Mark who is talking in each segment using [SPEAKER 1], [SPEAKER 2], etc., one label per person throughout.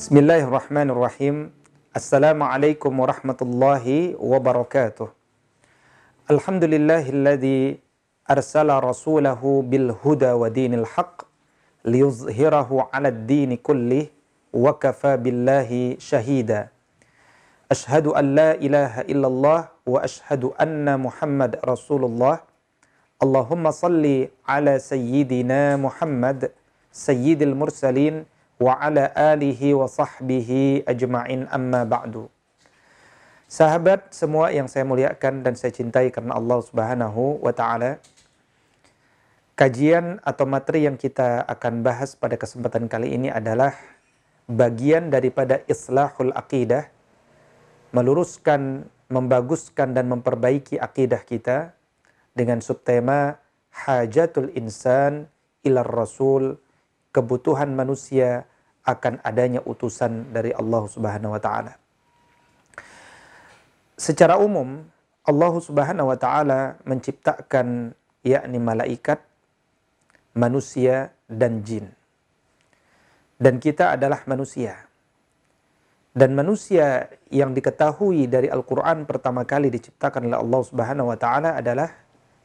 [SPEAKER 1] بسم الله الرحمن الرحيم السلام عليكم ورحمة الله وبركاته الحمد لله الذي أرسل رسوله بالهدى ودين الحق ليظهره على الدين كله وكفى بالله شهيدا أشهد أن لا إله إلا الله وأشهد أن محمد رسول الله اللهم صل على سيدنا محمد سيد المرسلين wa ala alihi wa sahbihi ajma'in amma ba'du. Sahabat semua yang saya muliakan dan saya cintai karena Allah Subhanahu wa taala. Kajian atau materi yang kita akan bahas pada kesempatan kali ini adalah bagian daripada islahul aqidah, meluruskan, membaguskan dan memperbaiki akidah kita dengan subtema hajatul insan ilar rasul, kebutuhan manusia akan adanya utusan dari Allah Subhanahu wa taala. Secara umum Allah Subhanahu wa taala menciptakan yakni malaikat, manusia dan jin. Dan kita adalah manusia. Dan manusia yang diketahui dari Al-Qur'an pertama kali diciptakan oleh Allah Subhanahu wa taala adalah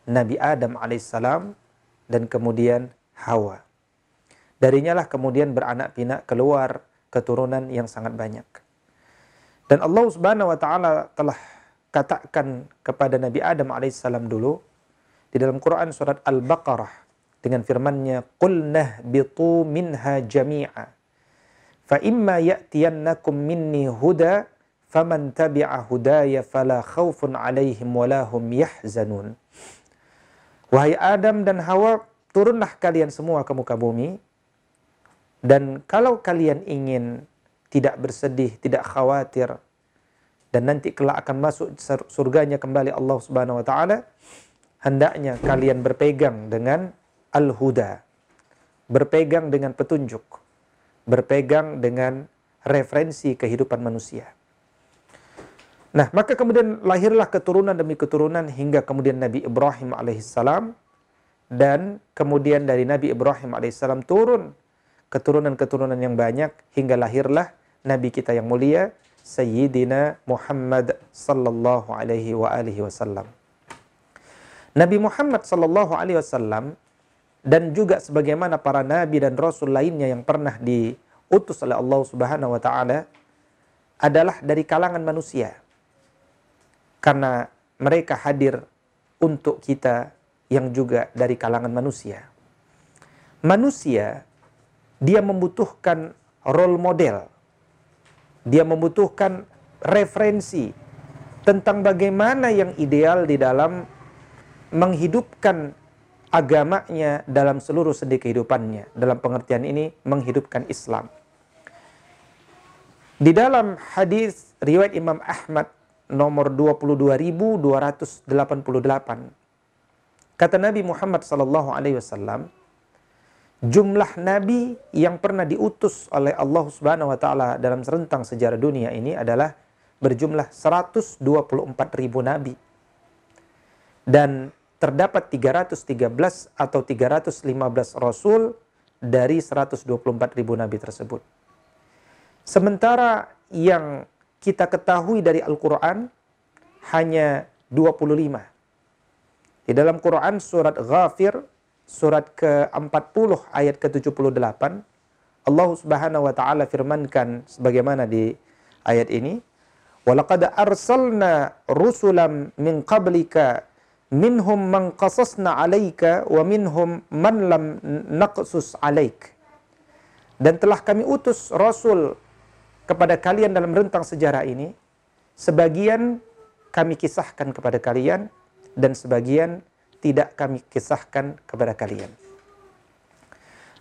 [SPEAKER 1] Nabi Adam alaihissalam dan kemudian Hawa. Darinya lah kemudian beranak pinak keluar keturunan yang sangat banyak. Dan Allah Subhanahu wa taala telah katakan kepada Nabi Adam alaihissalam dulu di dalam Quran surat Al-Baqarah dengan firman-Nya qul nahbitu minha jami'a fa imma ya'tiyannakum minni huda faman tabi'a hudaya fala khaufun 'alaihim wala hum yahzanun Wahai Adam dan Hawa turunlah kalian semua ke muka bumi dan kalau kalian ingin tidak bersedih, tidak khawatir, dan nanti kelak akan masuk surganya kembali Allah Subhanahu wa taala, hendaknya kalian berpegang dengan al-huda. Berpegang dengan petunjuk. Berpegang dengan referensi kehidupan manusia. Nah, maka kemudian lahirlah keturunan demi keturunan hingga kemudian Nabi Ibrahim alaihissalam dan kemudian dari Nabi Ibrahim alaihissalam turun keturunan-keturunan yang banyak hingga lahirlah nabi kita yang mulia Sayyidina Muhammad sallallahu alaihi wa alihi wasallam. Nabi Muhammad sallallahu alaihi wasallam dan juga sebagaimana para nabi dan rasul lainnya yang pernah diutus oleh Allah Subhanahu wa taala adalah dari kalangan manusia. Karena mereka hadir untuk kita yang juga dari kalangan manusia. Manusia dia membutuhkan role model. Dia membutuhkan referensi tentang bagaimana yang ideal di dalam menghidupkan agamanya dalam seluruh sendi kehidupannya. Dalam pengertian ini menghidupkan Islam. Di dalam hadis riwayat Imam Ahmad nomor 22288 kata Nabi Muhammad sallallahu alaihi wasallam jumlah nabi yang pernah diutus oleh Allah Subhanahu wa taala dalam rentang sejarah dunia ini adalah berjumlah 124 ribu nabi. Dan terdapat 313 atau 315 rasul dari 124 ribu nabi tersebut. Sementara yang kita ketahui dari Al-Quran hanya 25. Di dalam Quran surat Ghafir surat ke-40 ayat ke-78 Allah Subhanahu wa taala firmankan sebagaimana di ayat ini walaqad arsalna rusulam min qablika minhum man qasasna 'alaika wa minhum man lam naqsus 'alaik. Dan telah kami utus rasul kepada kalian dalam rentang sejarah ini sebagian kami kisahkan kepada kalian dan sebagian tidak kami kisahkan kepada kalian.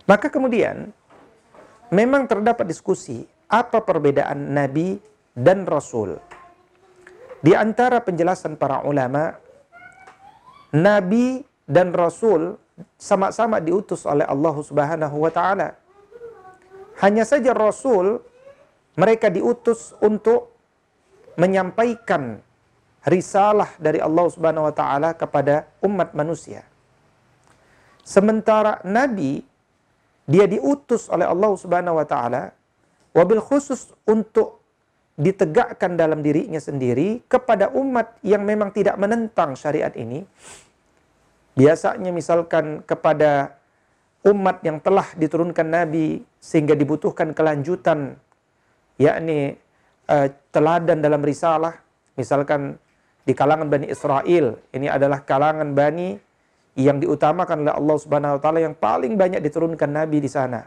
[SPEAKER 1] Maka kemudian memang terdapat diskusi apa perbedaan nabi dan rasul. Di antara penjelasan para ulama, nabi dan rasul sama-sama diutus oleh Allah Subhanahu wa taala. Hanya saja rasul mereka diutus untuk menyampaikan risalah dari Allah Subhanahu wa taala kepada umat manusia. Sementara nabi dia diutus oleh Allah Subhanahu wa taala wabil khusus untuk ditegakkan dalam dirinya sendiri kepada umat yang memang tidak menentang syariat ini. Biasanya misalkan kepada umat yang telah diturunkan Nabi sehingga dibutuhkan kelanjutan yakni uh, teladan dalam risalah misalkan di kalangan Bani Israel ini adalah kalangan Bani yang diutamakan oleh Allah Subhanahu wa taala yang paling banyak diturunkan nabi di sana.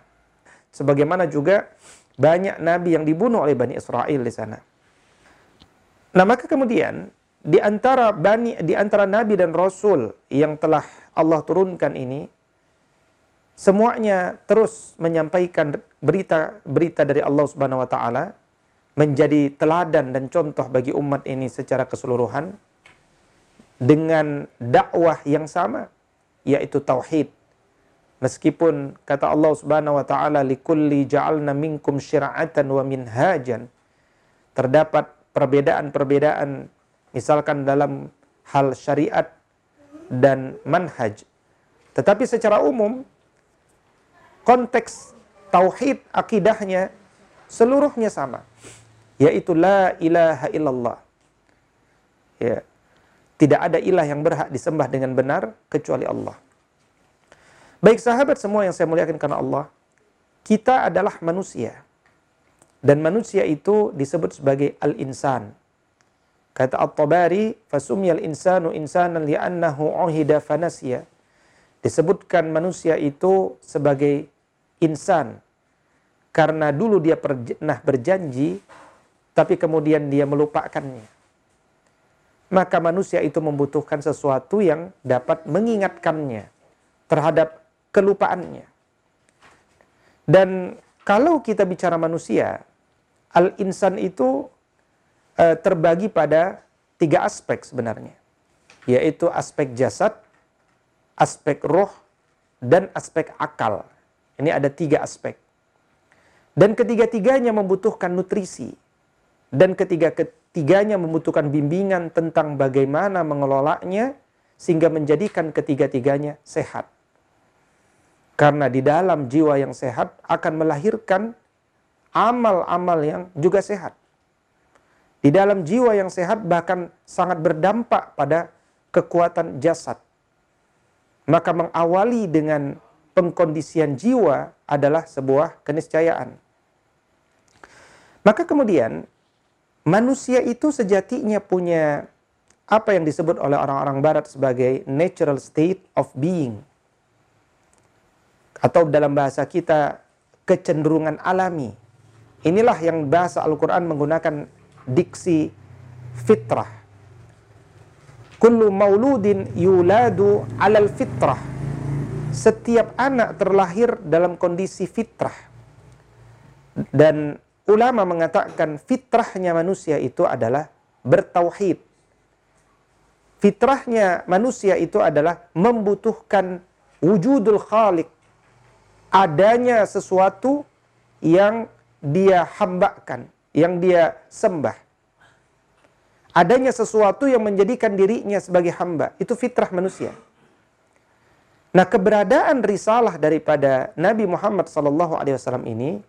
[SPEAKER 1] Sebagaimana juga banyak nabi yang dibunuh oleh Bani Israel di sana. Nah, maka kemudian di antara bani di antara nabi dan rasul yang telah Allah turunkan ini semuanya terus menyampaikan berita-berita dari Allah Subhanahu wa taala menjadi teladan dan contoh bagi umat ini secara keseluruhan dengan dakwah yang sama yaitu tauhid. Meskipun kata Allah Subhanahu wa taala likulli ja'alna minkum syir'atan wa minhajan terdapat perbedaan-perbedaan misalkan dalam hal syariat dan manhaj. Tetapi secara umum konteks tauhid akidahnya seluruhnya sama yaitu la ilaha illallah. Ya. Tidak ada ilah yang berhak disembah dengan benar kecuali Allah. Baik sahabat semua yang saya muliakan karena Allah, kita adalah manusia. Dan manusia itu disebut sebagai al-insan. Kata At-Tabari, fasumyal insanu insanan li'annahu uhida fanasya. Disebutkan manusia itu sebagai insan. Karena dulu dia pernah berjanji, tapi kemudian dia melupakannya maka manusia itu membutuhkan sesuatu yang dapat mengingatkannya terhadap kelupaannya. Dan kalau kita bicara manusia, al-insan itu e, terbagi pada tiga aspek sebenarnya, yaitu aspek jasad, aspek roh, dan aspek akal. Ini ada tiga aspek. Dan ketiga-tiganya membutuhkan nutrisi. Dan ketiga Tiganya membutuhkan bimbingan tentang bagaimana mengelolanya sehingga menjadikan ketiga-tiganya sehat. Karena di dalam jiwa yang sehat akan melahirkan amal-amal yang juga sehat. Di dalam jiwa yang sehat bahkan sangat berdampak pada kekuatan jasad. Maka mengawali dengan pengkondisian jiwa adalah sebuah keniscayaan. Maka kemudian manusia itu sejatinya punya apa yang disebut oleh orang-orang barat sebagai natural state of being. Atau dalam bahasa kita kecenderungan alami. Inilah yang bahasa Al-Quran menggunakan diksi fitrah. Kullu mauludin yuladu alal fitrah. Setiap anak terlahir dalam kondisi fitrah. Dan ulama mengatakan fitrahnya manusia itu adalah bertauhid. Fitrahnya manusia itu adalah membutuhkan wujudul khalik. Adanya sesuatu yang dia hambakan, yang dia sembah. Adanya sesuatu yang menjadikan dirinya sebagai hamba. Itu fitrah manusia. Nah, keberadaan risalah daripada Nabi Muhammad SAW ini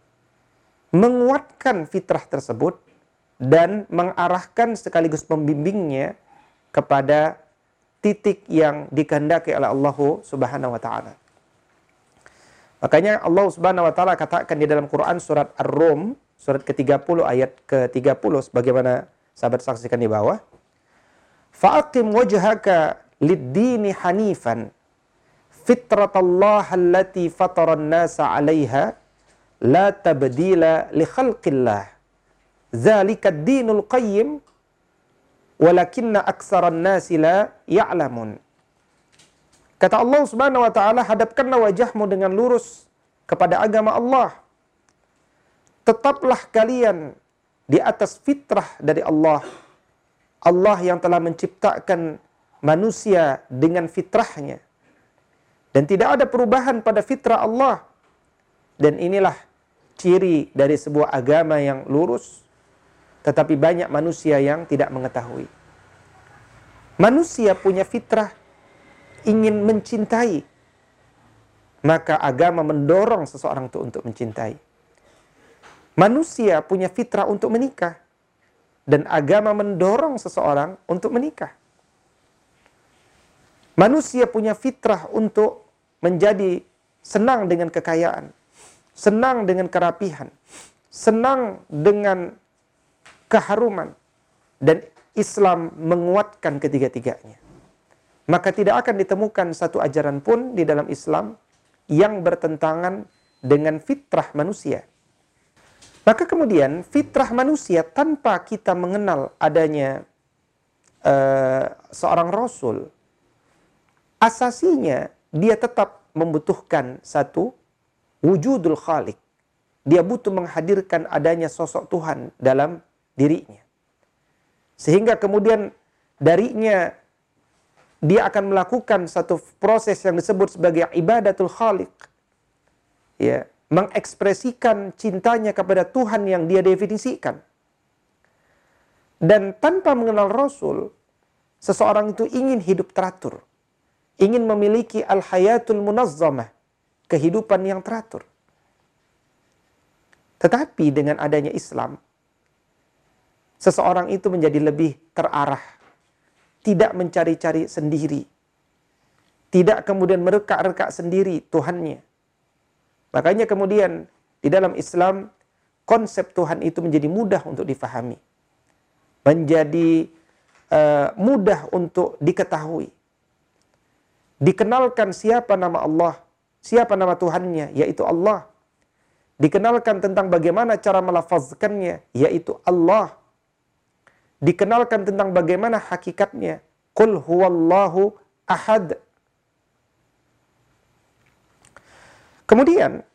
[SPEAKER 1] menguatkan fitrah tersebut dan mengarahkan sekaligus membimbingnya kepada titik yang dikehendaki oleh Allah Subhanahu wa taala. Makanya Allah Subhanahu wa taala katakan di dalam Quran surat Ar-Rum surat ke-30 ayat ke-30 sebagaimana sahabat saksikan di bawah. Fa'aqim wajhaka lid-dini hanifan fitratallaha allati fatara an-nasa 'alaiha la tabdila li khalqillah. Zalika dinul qayyim walakinna aksaran nasi la ya'lamun. Kata Allah Subhanahu wa taala, hadapkanlah wajahmu dengan lurus kepada agama Allah. Tetaplah kalian di atas fitrah dari Allah. Allah yang telah menciptakan manusia dengan fitrahnya. Dan tidak ada perubahan pada fitrah Allah. Dan inilah ciri dari sebuah agama yang lurus, tetapi banyak manusia yang tidak mengetahui. Manusia punya fitrah ingin mencintai, maka agama mendorong seseorang itu untuk mencintai. Manusia punya fitrah untuk menikah. Dan agama mendorong seseorang untuk menikah. Manusia punya fitrah untuk menjadi senang dengan kekayaan, senang dengan kerapihan, senang dengan keharuman, dan Islam menguatkan ketiga-tiganya. Maka tidak akan ditemukan satu ajaran pun di dalam Islam yang bertentangan dengan fitrah manusia. Maka kemudian fitrah manusia tanpa kita mengenal adanya uh, seorang rasul, asasinya dia tetap membutuhkan satu wujudul khalik. Dia butuh menghadirkan adanya sosok Tuhan dalam dirinya. Sehingga kemudian darinya dia akan melakukan satu proses yang disebut sebagai ibadatul khalik. Ya, mengekspresikan cintanya kepada Tuhan yang dia definisikan. Dan tanpa mengenal Rasul, seseorang itu ingin hidup teratur ingin memiliki al-hayatul munazzamah, kehidupan yang teratur. Tetapi dengan adanya Islam, seseorang itu menjadi lebih terarah, tidak mencari-cari sendiri, tidak kemudian merekak-rekak sendiri Tuhannya. Makanya kemudian di dalam Islam konsep Tuhan itu menjadi mudah untuk difahami, menjadi uh, mudah untuk diketahui dikenalkan siapa nama Allah, siapa nama Tuhannya, yaitu Allah. Dikenalkan tentang bagaimana cara melafazkannya, yaitu Allah. Dikenalkan tentang bagaimana hakikatnya. Qul huwallahu ahad. Kemudian,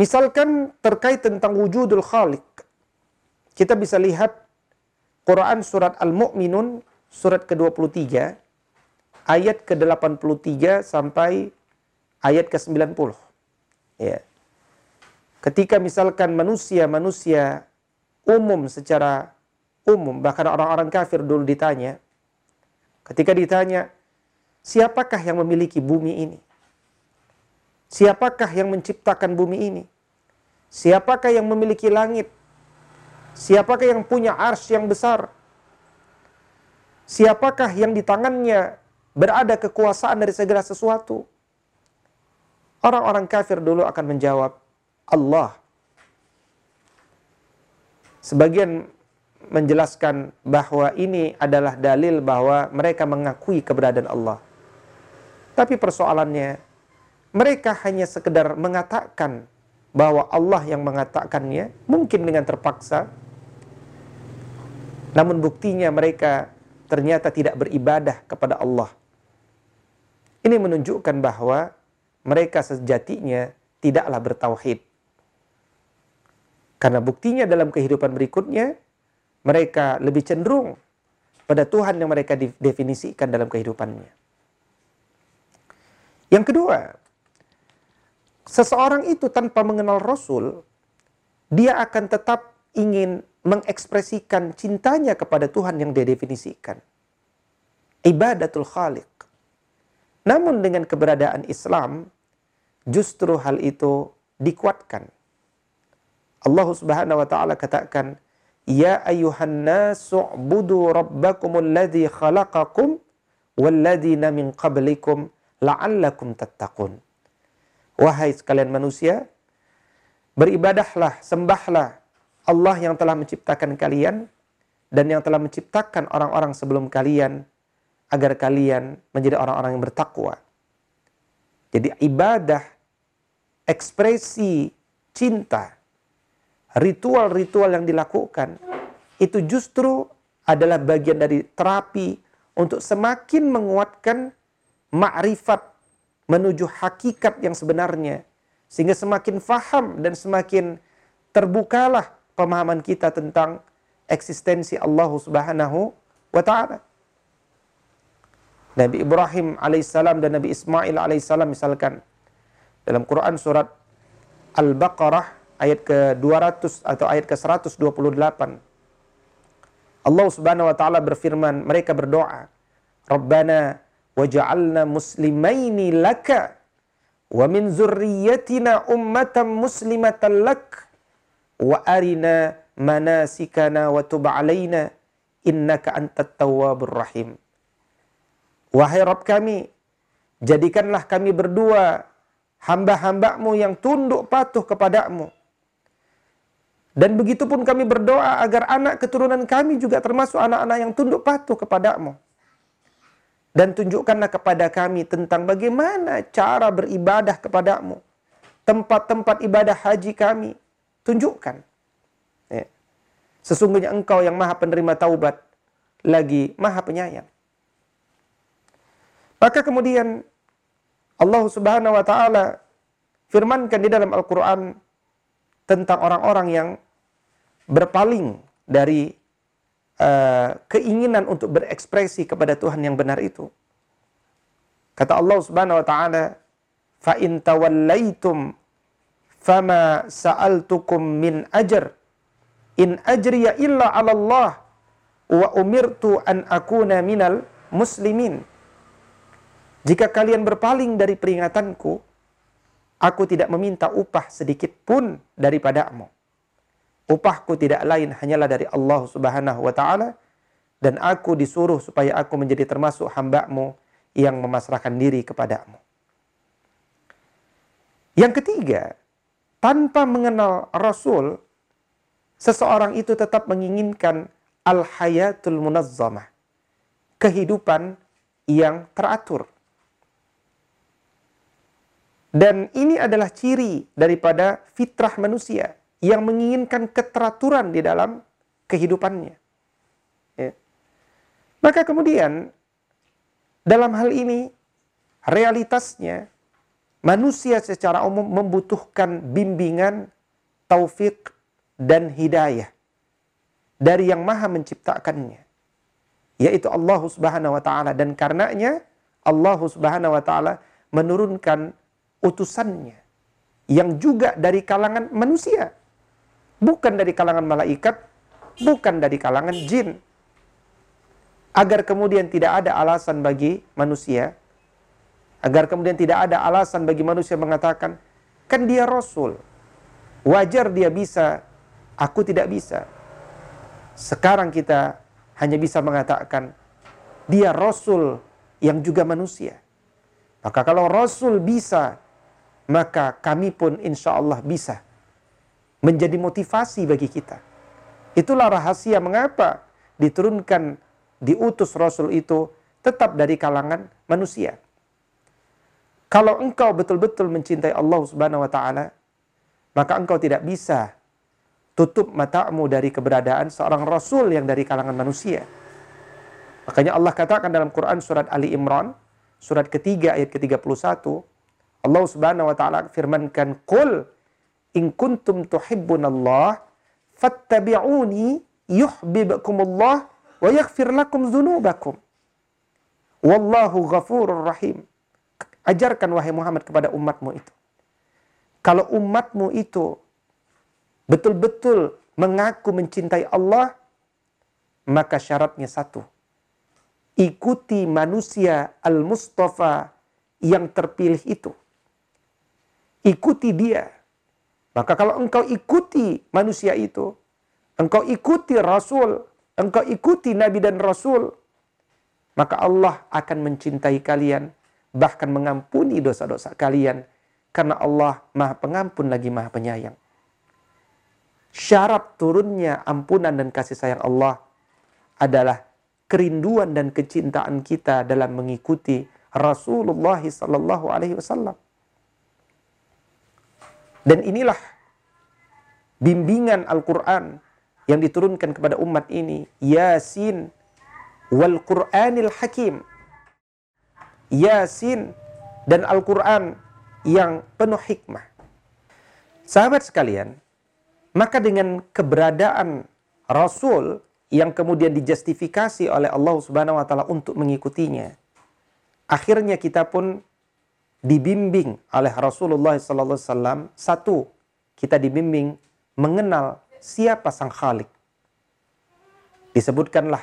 [SPEAKER 1] misalkan terkait tentang wujudul khalik. Kita bisa lihat Quran surat Al-Mu'minun surat ke-23 ayat ke-83 sampai ayat ke-90. Ya. Ketika misalkan manusia-manusia umum secara umum, bahkan orang-orang kafir dulu ditanya, ketika ditanya, siapakah yang memiliki bumi ini? Siapakah yang menciptakan bumi ini? Siapakah yang memiliki langit? Siapakah yang punya ars yang besar? Siapakah yang di tangannya berada kekuasaan dari segala sesuatu. Orang-orang kafir dulu akan menjawab, Allah. Sebagian menjelaskan bahwa ini adalah dalil bahwa mereka mengakui keberadaan Allah. Tapi persoalannya, mereka hanya sekedar mengatakan bahwa Allah yang mengatakannya, mungkin dengan terpaksa, namun buktinya mereka ternyata tidak beribadah kepada Allah ini menunjukkan bahwa mereka sejatinya tidaklah bertauhid. Karena buktinya dalam kehidupan berikutnya, mereka lebih cenderung pada Tuhan yang mereka definisikan dalam kehidupannya. Yang kedua, seseorang itu tanpa mengenal Rasul, dia akan tetap ingin mengekspresikan cintanya kepada Tuhan yang dia definisikan. Ibadatul Khaliq. Namun dengan keberadaan Islam, justru hal itu dikuatkan. Allah Subhanahu wa taala katakan, "Ya ayuhan nasu budu rabbakumul ladzi khalaqakum walladzina min qablikum la'allakum tattaqun." Wahai sekalian manusia, beribadahlah, sembahlah Allah yang telah menciptakan kalian dan yang telah menciptakan orang-orang sebelum kalian agar kalian menjadi orang-orang yang bertakwa. Jadi ibadah, ekspresi cinta, ritual-ritual yang dilakukan itu justru adalah bagian dari terapi untuk semakin menguatkan makrifat menuju hakikat yang sebenarnya sehingga semakin faham dan semakin terbukalah pemahaman kita tentang eksistensi Allah Subhanahu wa taala. Nabi Ibrahim alaihissalam dan Nabi Ismail alaihissalam misalkan dalam Quran surat Al-Baqarah ayat ke-200 atau ayat ke-128 Allah Subhanahu wa taala berfirman mereka berdoa Rabbana waj'alna muslimaini laka wa min zurriyyatina ummatan muslimatan lak wa arina manasikana wa tub alaina innaka antat tawwabur rahim. Wahai Rabb kami, jadikanlah kami berdua hamba-hambamu yang tunduk patuh kepadamu. Dan begitu pun kami berdoa agar anak keturunan kami juga termasuk anak-anak yang tunduk patuh kepadamu. Dan tunjukkanlah kepada kami tentang bagaimana cara beribadah kepadamu. Tempat-tempat ibadah haji kami. Tunjukkan. Ya. Sesungguhnya engkau yang maha penerima taubat. Lagi maha penyayang. Maka kemudian Allah Subhanahu wa taala firmankan di dalam Al-Qur'an tentang orang-orang yang berpaling dari uh, keinginan untuk berekspresi kepada Tuhan yang benar itu. Kata Allah Subhanahu wa taala, "Fa in tawallaitum fama sa'altukum min ajr in ajriya illa 'ala Allah wa umirtu an akuna minal muslimin." Jika kalian berpaling dari peringatanku, aku tidak meminta upah sedikit pun daripadamu. Upahku tidak lain hanyalah dari Allah Subhanahu wa taala dan aku disuruh supaya aku menjadi termasuk hambamu yang memasrahkan diri kepadamu. Yang ketiga, tanpa mengenal Rasul, seseorang itu tetap menginginkan al-hayatul munazzamah. Kehidupan yang teratur. Dan ini adalah ciri daripada fitrah manusia yang menginginkan keteraturan di dalam kehidupannya. Ya. Maka kemudian dalam hal ini realitasnya manusia secara umum membutuhkan bimbingan, taufik dan hidayah dari yang maha menciptakannya yaitu Allah Subhanahu wa taala dan karenanya Allah Subhanahu wa taala menurunkan utusannya yang juga dari kalangan manusia bukan dari kalangan malaikat, bukan dari kalangan jin. Agar kemudian tidak ada alasan bagi manusia, agar kemudian tidak ada alasan bagi manusia mengatakan, kan dia rasul, wajar dia bisa, aku tidak bisa. Sekarang kita hanya bisa mengatakan, dia rasul yang juga manusia. Maka kalau rasul bisa, maka kami pun insya Allah bisa menjadi motivasi bagi kita. Itulah rahasia mengapa diturunkan, diutus Rasul itu tetap dari kalangan manusia. Kalau engkau betul-betul mencintai Allah Subhanahu wa taala, maka engkau tidak bisa tutup matamu dari keberadaan seorang rasul yang dari kalangan manusia. Makanya Allah katakan dalam Quran surat Ali Imran, surat ketiga ayat ke-31, Allah Subhanahu wa taala firmankan, "Qul in kuntum tuhibbunallah fattabi'uni yuhibbukumullah wa yaghfir lakum dzunubakum. Wallahu ghafurur rahim. Ajarkan wahai Muhammad kepada umatmu itu. Kalau umatmu itu betul-betul mengaku mencintai Allah, maka syaratnya satu. Ikuti manusia al-Mustafa yang terpilih itu. Ikuti dia maka kalau engkau ikuti manusia itu, engkau ikuti Rasul, engkau ikuti Nabi dan Rasul, maka Allah akan mencintai kalian, bahkan mengampuni dosa-dosa kalian, karena Allah maha pengampun lagi maha penyayang. Syarat turunnya ampunan dan kasih sayang Allah adalah kerinduan dan kecintaan kita dalam mengikuti Rasulullah sallallahu alaihi wasallam. Dan inilah bimbingan Al-Quran yang diturunkan kepada umat ini. Yasin wal Qur'anil Hakim. Yasin dan Al-Quran yang penuh hikmah. Sahabat sekalian, maka dengan keberadaan Rasul yang kemudian dijustifikasi oleh Allah Subhanahu wa taala untuk mengikutinya, akhirnya kita pun dibimbing oleh Rasulullah SAW. Satu, kita dibimbing mengenal siapa sang Khalik. Disebutkanlah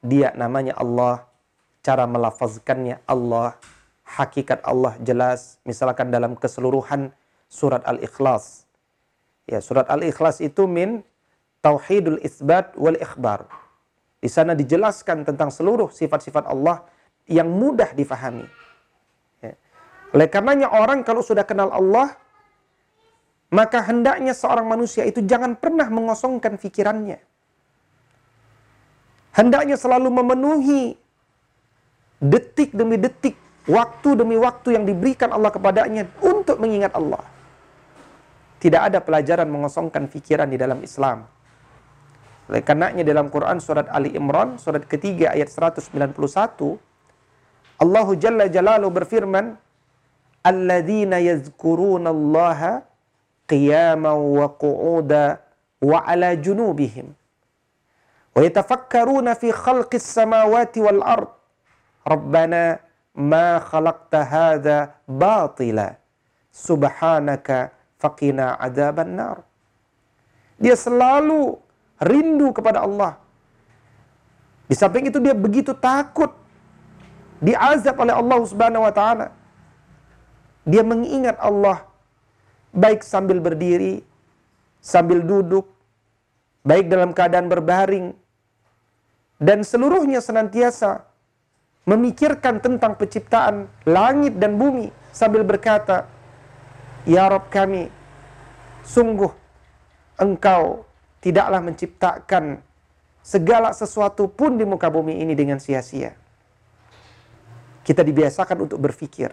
[SPEAKER 1] dia namanya Allah, cara melafazkannya Allah, hakikat Allah jelas, misalkan dalam keseluruhan surat Al-Ikhlas. Ya, surat Al-Ikhlas itu min tauhidul isbat wal ikhbar. Di sana dijelaskan tentang seluruh sifat-sifat Allah yang mudah difahami. Oleh karenanya orang kalau sudah kenal Allah, maka hendaknya seorang manusia itu jangan pernah mengosongkan pikirannya. Hendaknya selalu memenuhi detik demi detik, waktu demi waktu yang diberikan Allah kepadanya untuk mengingat Allah. Tidak ada pelajaran mengosongkan pikiran di dalam Islam. Oleh karenanya dalam Quran surat Ali Imran surat ketiga ayat 191 Allah Jalla Jalalu berfirman Alladzina yazkuruna Allah qiyaman wa qu'uda wa ala junubihim wa yatafakkaruna fi khalqis samawati wal ard Rabbana ma khalaqta hadha batila subhanaka faqina adzaban nar dia selalu rindu kepada Allah. Di samping itu dia begitu takut. Diazab oleh Allah Subhanahu wa taala dia mengingat Allah baik sambil berdiri sambil duduk baik dalam keadaan berbaring dan seluruhnya senantiasa memikirkan tentang penciptaan langit dan bumi sambil berkata, Ya Rob kami, sungguh engkau tidaklah menciptakan segala sesuatu pun di muka bumi ini dengan sia-sia. Kita dibiasakan untuk berpikir.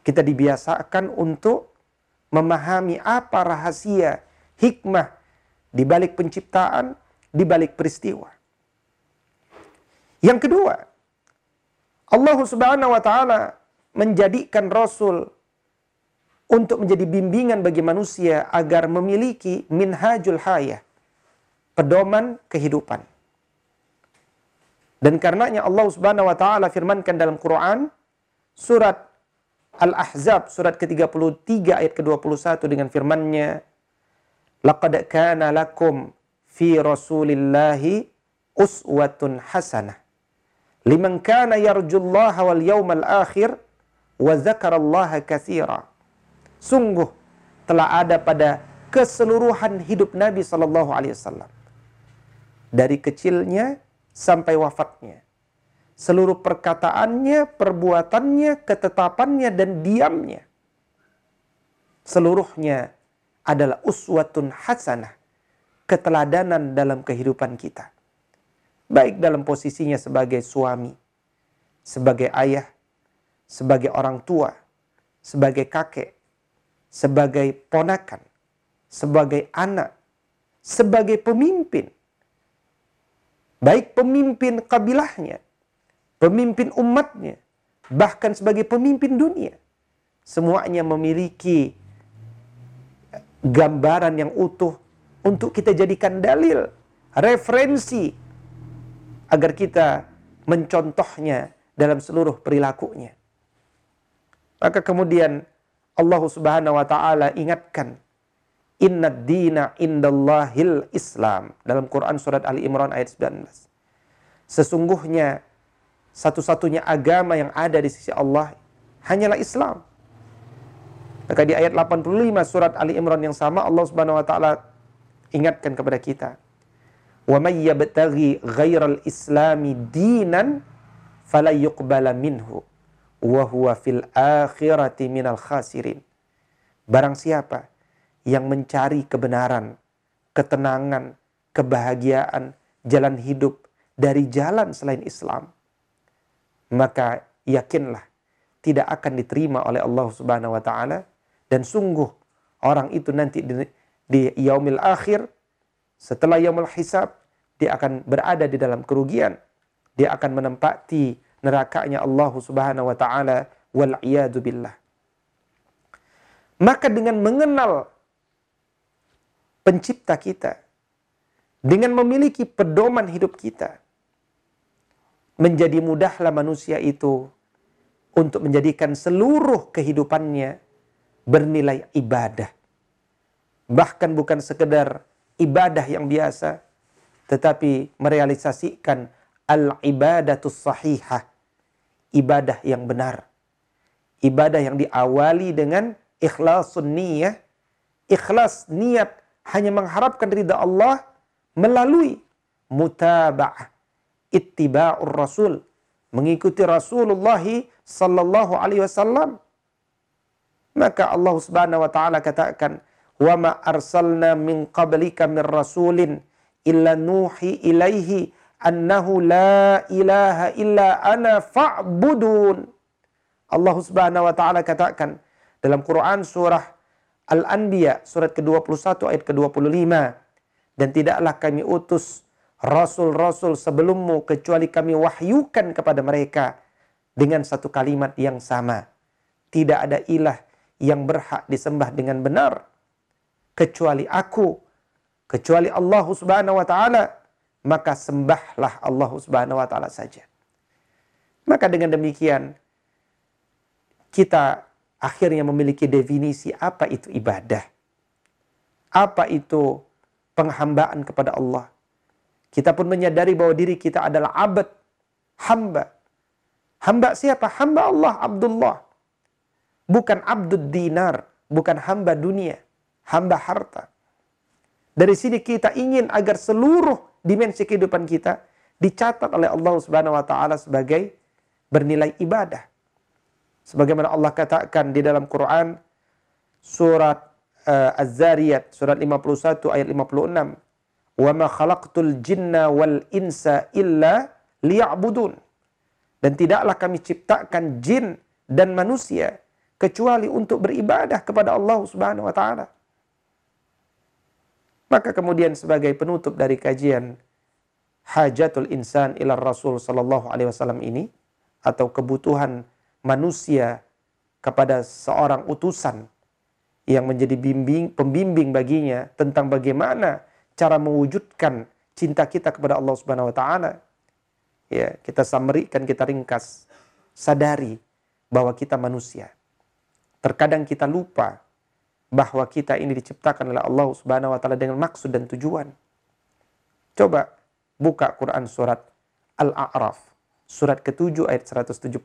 [SPEAKER 1] Kita dibiasakan untuk memahami apa rahasia, hikmah di balik penciptaan, di balik peristiwa. Yang kedua, Allah Subhanahu wa taala menjadikan rasul untuk menjadi bimbingan bagi manusia agar memiliki minhajul hayah, pedoman kehidupan. Dan karenanya Allah Subhanahu wa taala firmankan dalam Quran surat Al-Ahzab surat ke-33 ayat ke-21 dengan firman-Nya Laqad kana lakum fi Rasulillahi uswatun hasanah liman kana yarjullaha wal yawmal akhir wa zakarallaha katsira. Sungguh telah ada pada keseluruhan hidup Nabi sallallahu alaihi wasallam. Dari kecilnya sampai wafatnya. Seluruh perkataannya, perbuatannya, ketetapannya dan diamnya. Seluruhnya adalah uswatun hasanah. Keteladanan dalam kehidupan kita baik dalam posisinya sebagai suami, sebagai ayah, sebagai orang tua, sebagai kakek, sebagai ponakan, sebagai anak, sebagai pemimpin. Baik pemimpin kabilahnya, pemimpin umatnya, bahkan sebagai pemimpin dunia. Semuanya memiliki gambaran yang utuh untuk kita jadikan dalil, referensi agar kita mencontohnya dalam seluruh perilakunya. Maka kemudian Allah Subhanahu wa taala ingatkan Inna dina indallahil Islam dalam Quran surat Ali Imran ayat 19. Sesungguhnya satu-satunya agama yang ada di sisi Allah hanyalah Islam. Maka di ayat 85 surat Ali Imran yang sama Allah Subhanahu wa taala ingatkan kepada kita wa may yabtaghi ghairal islami dinan fala yuqbala minhu wa huwa fil akhirati minal khasirin barang siapa yang mencari kebenaran ketenangan kebahagiaan jalan hidup dari jalan selain Islam maka yakinlah tidak akan diterima oleh Allah Subhanahu wa taala dan sungguh orang itu nanti di, di yaumil akhir setelah yaumul hisab dia akan berada di dalam kerugian. Dia akan menempati nerakanya Allah Subhanahu wa taala wal billah. Maka dengan mengenal pencipta kita, dengan memiliki pedoman hidup kita, menjadi mudahlah manusia itu untuk menjadikan seluruh kehidupannya bernilai ibadah. Bahkan bukan sekedar ibadah yang biasa, tetapi merealisasikan al-ibadatus sahihah, ibadah yang benar. Ibadah yang diawali dengan ikhlasun niyah, ikhlas niat hanya mengharapkan ridha Allah melalui mutaba'ah ittiba'ur rasul. Mengikuti Rasulullah sallallahu alaihi wasallam. Maka Allah Subhanahu wa taala katakan wa ma arsalna min qablika min rasulin illa nuhi ilaihi annahu la ilaha illa ana fa'budun. Allah Subhanahu wa taala katakan dalam Quran surah Al-Anbiya surat ke-21 ayat ke-25 dan tidaklah kami utus rasul-rasul sebelummu kecuali kami wahyukan kepada mereka dengan satu kalimat yang sama tidak ada ilah yang berhak disembah dengan benar kecuali aku kecuali Allah Subhanahu wa taala maka sembahlah Allah Subhanahu wa taala saja maka dengan demikian kita akhirnya memiliki definisi apa itu ibadah. Apa itu penghambaan kepada Allah. Kita pun menyadari bahwa diri kita adalah abad, hamba. Hamba siapa? Hamba Allah, Abdullah. Bukan abdud dinar, bukan hamba dunia, hamba harta. Dari sini kita ingin agar seluruh dimensi kehidupan kita dicatat oleh Allah Subhanahu wa taala sebagai bernilai ibadah. Sebagaimana Allah katakan di dalam Quran surat uh, Az-Zariyat surat 51 ayat 56. "Wa ma khalaqtul jinna wal insa illa liya'budun." Dan tidaklah kami ciptakan jin dan manusia kecuali untuk beribadah kepada Allah Subhanahu wa taala. Maka kemudian sebagai penutup dari kajian hajatul insan ila Rasul sallallahu alaihi wasallam ini atau kebutuhan manusia kepada seorang utusan yang menjadi bimbing, pembimbing baginya tentang bagaimana cara mewujudkan cinta kita kepada Allah Subhanahu wa taala. Ya, kita samerikan, kita ringkas. Sadari bahwa kita manusia. Terkadang kita lupa bahwa kita ini diciptakan oleh Allah Subhanahu wa taala dengan maksud dan tujuan. Coba buka Quran surat Al-A'raf, surat ke-7 ayat 172.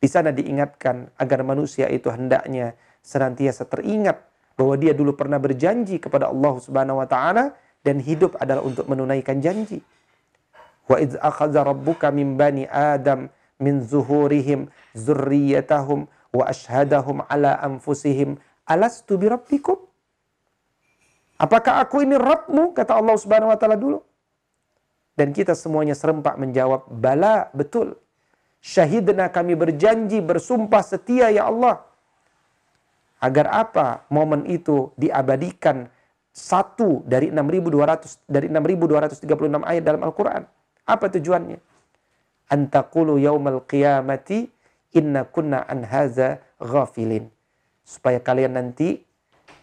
[SPEAKER 1] Di sana diingatkan agar manusia itu hendaknya senantiasa teringat bahwa dia dulu pernah berjanji kepada Allah Subhanahu wa taala dan hidup adalah untuk menunaikan janji. Wa idz akhadha rabbuka min bani Adam min zuhurihim zurriyatahum wa ashhadahum ala anfusihim alastu birabbikum? Apakah aku ini Rabbmu? Kata Allah Subhanahu wa taala dulu. Dan kita semuanya serempak menjawab, bala, betul. Syahidna kami berjanji bersumpah setia ya Allah. Agar apa momen itu diabadikan satu dari 6200 dari 6236 ayat dalam Al-Qur'an. Apa tujuannya? Antakulu yaumal qiyamati inna kunna an haza ghafilin. Supaya kalian nanti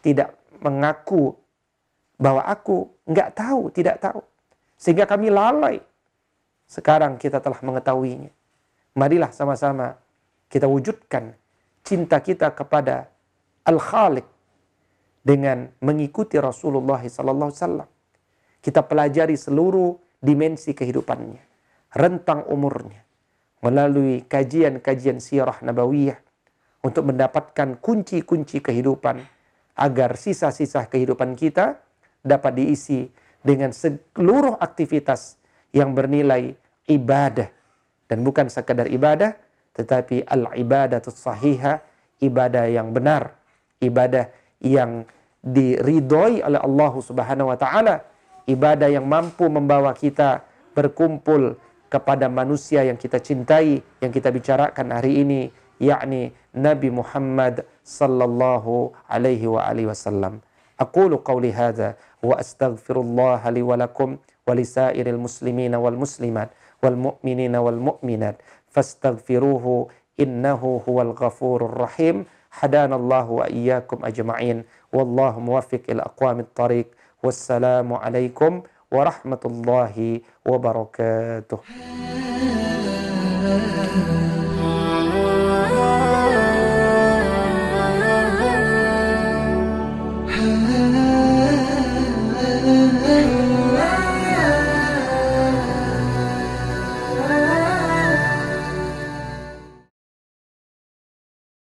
[SPEAKER 1] tidak mengaku bahwa aku nggak tahu, tidak tahu. Sehingga kami lalai. Sekarang kita telah mengetahuinya marilah sama-sama kita wujudkan cinta kita kepada Al-Khaliq dengan mengikuti Rasulullah wasallam. Kita pelajari seluruh dimensi kehidupannya, rentang umurnya melalui kajian-kajian sirah nabawiyah untuk mendapatkan kunci-kunci kehidupan agar sisa-sisa kehidupan kita dapat diisi dengan seluruh aktivitas yang bernilai ibadah dan bukan sekadar ibadah tetapi al ibadah sahihah ibadah yang benar ibadah yang diridhoi oleh Allah Subhanahu wa taala, ibadah yang mampu membawa kita berkumpul kepada manusia yang kita cintai, yang kita bicarakan hari ini, yakni Nabi Muhammad sallallahu alaihi wa alihi wasallam. Aqulu qawli hadha wa astaghfirullah li wa lakum wa li sairil muslimina wal muslimat wal mu'minina wal mu'minat fastaghfiruhu innahu huwal ghafurur rahim. هدانا الله وإياكم أجمعين. والله موفق إلى اقوام الطريق. والسلام عليكم ورحمة الله وبركاته.